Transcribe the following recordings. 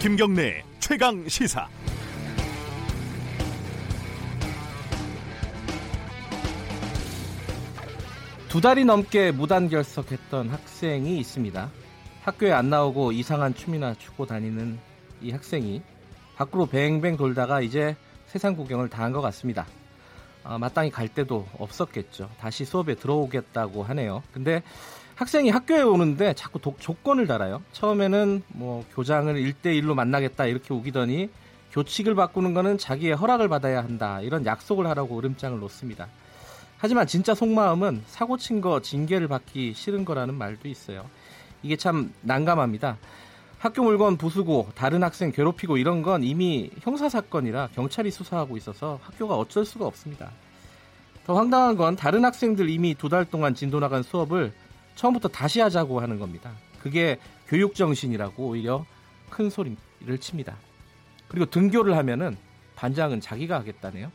김경래 최강 시사. 두 달이 넘게 무단 결석했던 학생이 있습니다. 학교에 안 나오고 이상한 춤이나 추고 다니는 이 학생이 밖으로 뱅뱅 돌다가 이제 세상 구경을 다 한 것 같습니다. 아, 마땅히 갈 데도 없었겠죠. 다시 수업에 들어오겠다고 하네요. 근데 학생이 학교에 오는데 자꾸 도, 조건을 달아요. 처음에는 뭐 교장을 1대1로 만나겠다 이렇게 우기더니 교칙을 바꾸는 거는 자기의 허락을 받아야 한다. 이런 약속을 하라고 으름장을 놓습니다. 하지만 진짜 속마음은 사고 친 거 징계를 받기 싫은 거라는 말도 있어요. 이게 참 난감합니다. 학교 물건 부수고 다른 학생 괴롭히고 이런 건 이미 형사 사건이라 경찰이 수사하고 있어서 학교가 어쩔 수가 없습니다. 더 황당한 건 다른 학생들 이미 두 달 동안 진도 나간 수업을 처음부터 다시 하자고 하는 겁니다. 그게 교육 정신이라고 오히려 큰 소리를 칩니다. 그리고 등교를 하면은 반장은 자기가 하겠다네요.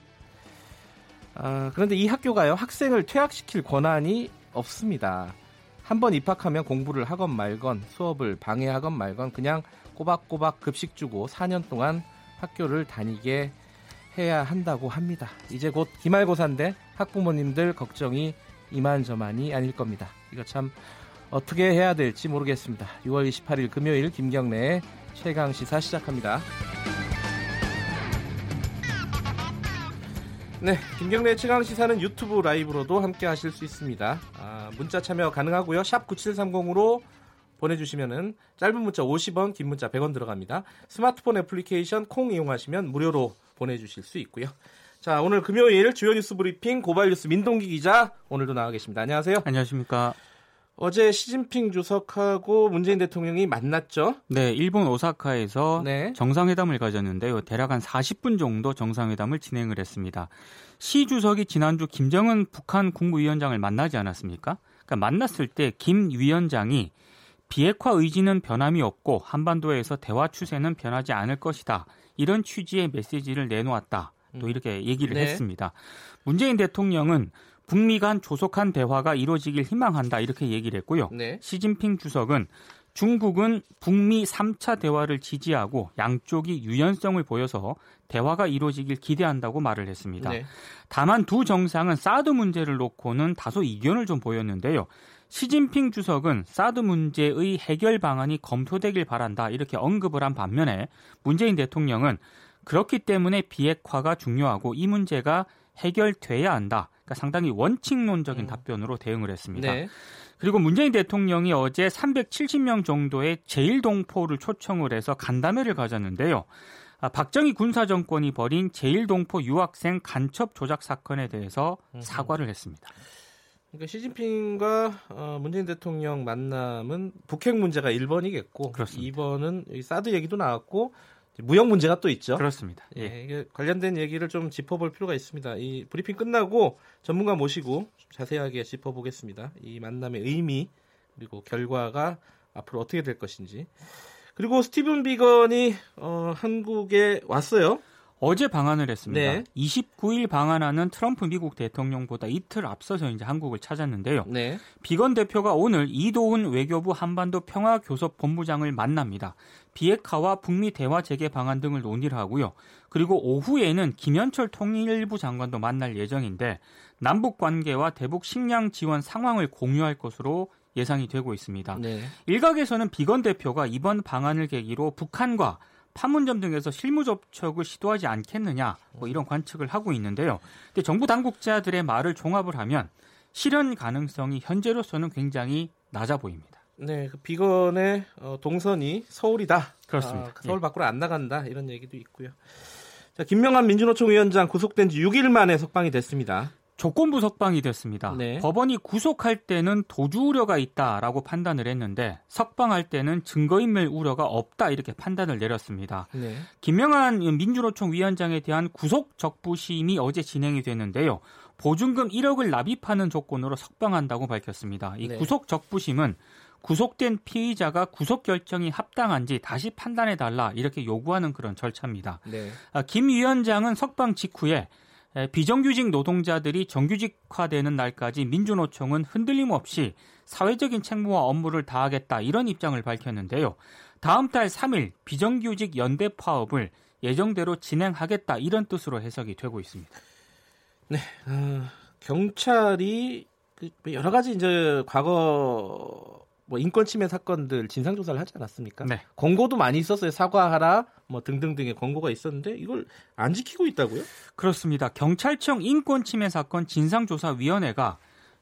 아, 그런데 이 학교가요 학생을 퇴학시킬 권한이 없습니다. 한번 입학하면 공부를 하건 말건 수업을 방해하건 말건 그냥 꼬박꼬박 급식 주고 4년 동안 학교를 다니게 해야 한다고 합니다. 이제 곧 기말고사인데 학부모님들 걱정이 이만저만이 아닐 겁니다. 이거 참 어떻게 해야 될지 모르겠습니다. 6월 28일 금요일 김경래의 최강 시사 시작합니다. 네, 김경래 최강 시사는 유튜브 라이브로도 함께 하실 수 있습니다. 아, 문자 참여 가능하고요. 샵 9730으로 보내주시면은 짧은 문자 50원, 긴 문자 100원 들어갑니다. 스마트폰 애플리케이션 콩 이용하시면 무료로 보내주실 수 있고요. 자, 오늘 금요일 주요 뉴스 브리핑 고발 뉴스 민동기 기자 오늘도 나와 계십니다. 안녕하세요. 안녕하십니까. 어제 시진핑 주석하고 문재인 대통령이 만났죠? 네, 일본 오사카에서 네. 정상회담을 가졌는데요. 대략 한 40분 정도 정상회담을 진행을 했습니다. 시 주석이 지난주 김정은 북한 국무위원장을 만나지 않았습니까? 그러니까 만났을 때 김 위원장이 비핵화 의지는 변함이 없고 한반도에서 대화 추세는 변하지 않을 것이다. 이런 취지의 메시지를 내놓았다. 또 이렇게 얘기를 네. 했습니다. 문재인 대통령은 북미 간 조속한 대화가 이루어지길 희망한다 이렇게 얘기를 했고요. 네. 시진핑 주석은 중국은 북미 3차 대화를 지지하고 양쪽이 유연성을 보여서 대화가 이루어지길 기대한다고 말을 했습니다. 네. 다만 두 정상은 사드 문제를 놓고는 다소 이견을 좀 보였는데요. 시진핑 주석은 사드 문제의 해결 방안이 검토되길 바란다 이렇게 언급을 한 반면에 문재인 대통령은 그렇기 때문에 비핵화가 중요하고 이 문제가 해결돼야 한다. 그러니까 상당히 원칙론적인 음. 답변으로 대응을 했습니다. 네. 그리고 문재인 대통령이 어제 370명 정도의 제1동포를 초청을 해서 간담회를 가졌는데요. 아, 박정희 군사 정권이 벌인 제1동포 유학생 간첩 조작 사건에 대해서 사과를 했습니다. 그러니까 시진핑과 어, 문재인 대통령 만남은 북핵 문제가 1번이겠고 그렇습니다. 2번은 사드 얘기도 나왔고 무역 문제가 또 있죠. 그렇습니다. 예. 예, 이게 관련된 얘기를 좀 짚어볼 필요가 있습니다. 이 브리핑 끝나고 전문가 모시고 자세하게 짚어보겠습니다. 이 만남의 의미 그리고 결과가 앞으로 어떻게 될 것인지. 그리고 스티븐 비건이 어, 한국에 왔어요. 어제 방한을 했습니다. 네. 29일 방한하는 트럼프 미국 대통령보다 이틀 앞서서 이제 한국을 찾았는데요. 네. 비건 대표가 오늘 이도훈 외교부 한반도 평화 교섭 본부장을 만납니다. 비핵화와 북미 대화 재개 방안 등을 논의를 하고요. 그리고 오후에는 김현철 통일부 장관도 만날 예정인데 남북 관계와 대북 식량 지원 상황을 공유할 것으로 예상이 되고 있습니다. 네. 일각에서는 비건 대표가 이번 방안을 계기로 북한과 판문점 등에서 실무 접촉을 시도하지 않겠느냐 뭐 이런 관측을 하고 있는데요. 근데 정부 당국자들의 말을 종합을 하면 실현 가능성이 현재로서는 굉장히 낮아 보입니다. 네, 그 비건의 어, 동선이 서울이다. 그렇습니다. 아, 서울 예. 밖으로 안 나간다 이런 얘기도 있고요. 자, 김명환 민주노총 위원장 구속된 지 6일 만에 석방이 됐습니다. 조건부 석방이 됐습니다. 네. 법원이 구속할 때는 도주 우려가 있다라고 판단을 했는데 석방할 때는 증거인멸 우려가 없다 이렇게 판단을 내렸습니다. 네. 김명한 민주노총 위원장에 대한 구속 적부 심이 어제 진행이 됐는데요. 보증금 1억을 납입하는 조건으로 석방한다고 밝혔습니다. 이 네. 구속 적부심은 구속된 피의자가 구속 결정이 합당한지 다시 판단해 달라 이렇게 요구하는 그런 절차입니다. 네. 아, 김 위원장은 석방 직후에 비정규직 노동자들이 정규직화되는 날까지 민주노총은 흔들림 없이 사회적인 책무와 업무를 다하겠다 이런 입장을 밝혔는데요. 다음 달 3일 비정규직 연대 파업을 예정대로 진행하겠다 이런 뜻으로 해석이 되고 있습니다. 네, 어, 경찰이 그 여러 가지 이제 과거 뭐 인권 침해 사건들 진상 조사를 하지 않았습니까? 네. 권고도 많이 있었어요. 사과하라 뭐 등등등의 권고가 있었는데 이걸 안 지키고 있다고요? 그렇습니다. 경찰청 인권 침해 사건 진상 조사 위원회가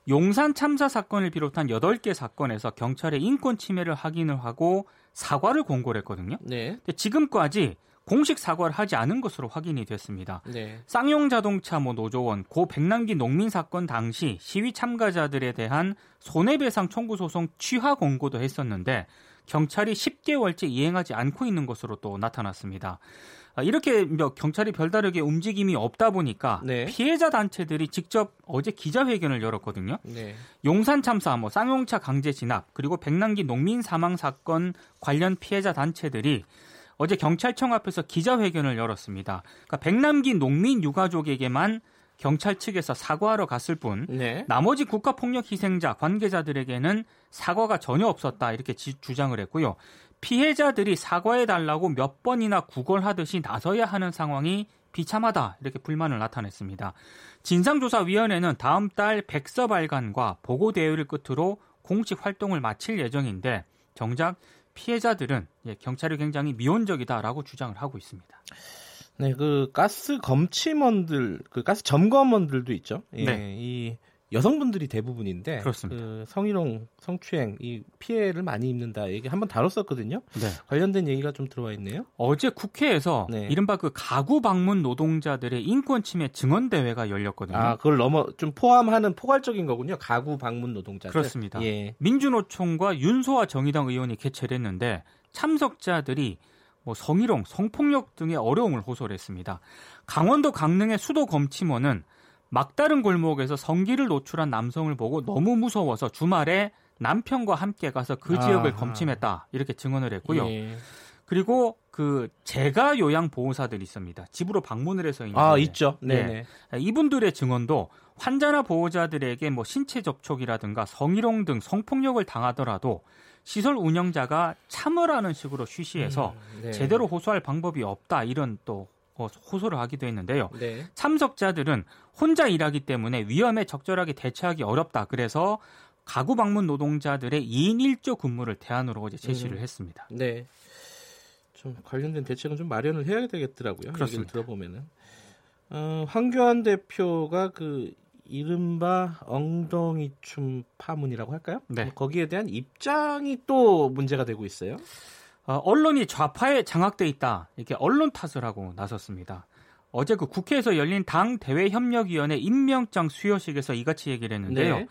용산 참사 사건을 비롯한 8개 사건에서 경찰의 인권 침해를 확인을 하고 사과를 권고를 했거든요. 네. 근데 지금까지 공식 사과를 하지 않은 것으로 확인이 됐습니다. 네. 쌍용 자동차 뭐 노조원 고 백남기 농민 사건 당시 시위 참가자들에 대한 손해배상 청구 소송 취하 권고도 했었는데 경찰이 10개월째 이행하지 않고 있는 것으로 또 나타났습니다. 아, 이렇게 경찰이 별다르게 움직임이 없다 보니까 네. 피해자 단체들이 직접 어제 기자회견을 열었거든요. 네. 용산 참사, 뭐 쌍용차 강제 진압, 그리고 백남기 농민 사망 사건 관련 피해자 단체들이 어제 경찰청 앞에서 기자회견을 열었습니다. 그러니까 백남기 농민 유가족에게만 경찰 측에서 사과하러 갔을 뿐 네. 나머지 국가폭력 희생자 관계자들에게는 사과가 전혀 없었다 이렇게 지, 주장을 했고요. 피해자들이 사과해 달라고 몇 번이나 구걸하듯이 나서야 하는 상황이 비참하다 이렇게 불만을 나타냈습니다. 진상조사위원회는 다음 달 백서 발간과 보고 대회를 끝으로 공식 활동을 마칠 예정인데 정작 피해자들은 예, 경찰이 굉장히 미온적이다라고 주장을 하고 있습니다. 네, 그 가스 검침원들, 그 가스 점검원들도 있죠. 예, 네. 이 여성분들이 대부분인데 그렇습니다. 그 성희롱, 성추행 이 피해를 많이 입는다 얘기 한번 다뤘었거든요. 네. 관련된 얘기가 좀 들어와 있네요. 어제 국회에서 네. 이른바 그 가구 방문 노동자들의 인권 침해 증언 대회가 열렸거든요. 아, 그걸 넘어 좀 포함하는 포괄적인 거군요. 가구 방문 노동자들. 그렇습니다. 예. 민주노총과 윤소아 정의당 의원이 개최를 했는데 참석자들이 뭐 성희롱, 성폭력 등의 어려움을 호소를 했습니다. 강원도 강릉의 수도 검침원은 막다른 골목에서 성기를 노출한 남성을 보고 너무 무서워서 주말에 남편과 함께 가서 그 지역을. 검침했다 이렇게 증언을 했고요. 예. 그리고 그 재가 요양 보호사들이 있습니다. 집으로 방문을 해서 있는 아 있죠. 네. 네. 이분들의 증언도 환자나 보호자들에게 뭐 신체 접촉이라든가 성희롱 등 성폭력을 당하더라도 시설 운영자가 참으라는 식으로 쉬쉬해서 음, 네. 제대로 호소할 방법이 없다 이런 또 어, 호소를 하기도 했는데요. 네. 참석자들은 혼자 일하기 때문에 위험에 적절하게 대처하기 어렵다. 그래서 가구 방문 노동자들의 2인 1조 근무를 대안으로 어제 제시를 음. 했습니다. 네. 좀 관련된 대책은 좀 마련을 해야 되겠더라고요. 그렇습니다. 들어보면은 어, 황교안 대표가 그 이른바 엉덩이 춤 파문이라고 할까요? 네. 거기에 대한 입장이 또 문제가 되고 있어요. 어, 언론이 좌파에 장악돼 있다 이렇게 언론 탓을 하고 나섰습니다. 어제 그 국회에서 열린 당 대외협력위원회 임명장 수여식에서 이같이 얘기를 했는데요. 네.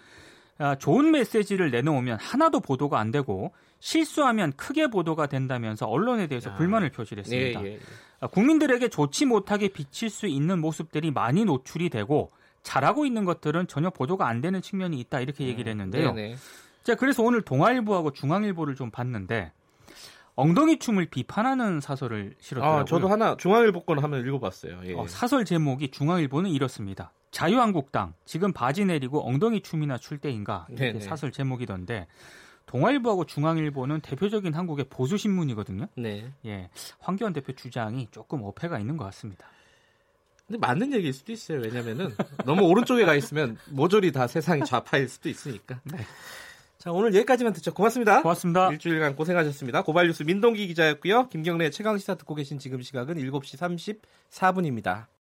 아, 좋은 메시지를 내놓으면 하나도 보도가 안 되고 실수하면 크게 보도가 된다면서 언론에 대해서 아, 불만을 표시했습니다. 네, 예, 예. 아, 국민들에게 좋지 못하게 비칠 수 있는 모습들이 많이 노출이 되고 잘하고 있는 것들은 전혀 보도가 안 되는 측면이 있다 이렇게 얘기를 음, 했는데요. 네, 네. 자, 그래서 오늘 동아일보하고 중앙일보를 좀 봤는데 엉덩이 춤을 비판하는 사설을 실었더라고요. 아, 저도 하나 중앙일보 건 한번 읽어봤어요. 예. 어, 사설 제목이 중앙일보는 이렇습니다. 자유한국당 지금 바지 내리고 엉덩이 춤이나 출 때인가 이렇게 사설 제목이던데 동아일보하고 중앙일보는 대표적인 한국의 보수 신문이거든요. 네. 예, 황교안 대표 주장이 조금 어폐가 있는 것 같습니다. 근데 맞는 얘기일 수도 있어요. 왜냐면은 너무 오른쪽에 가 있으면 모조리 다 세상이 좌파일 수도 있으니까. 네. 자, 오늘 여기까지만 듣죠. 고맙습니다. 고맙습니다. 일주일간 고생하셨습니다. 고발뉴스 민동기 기자였고요. 김경래 최강 시사 듣고 계신 지금 시각은 7시 34분입니다.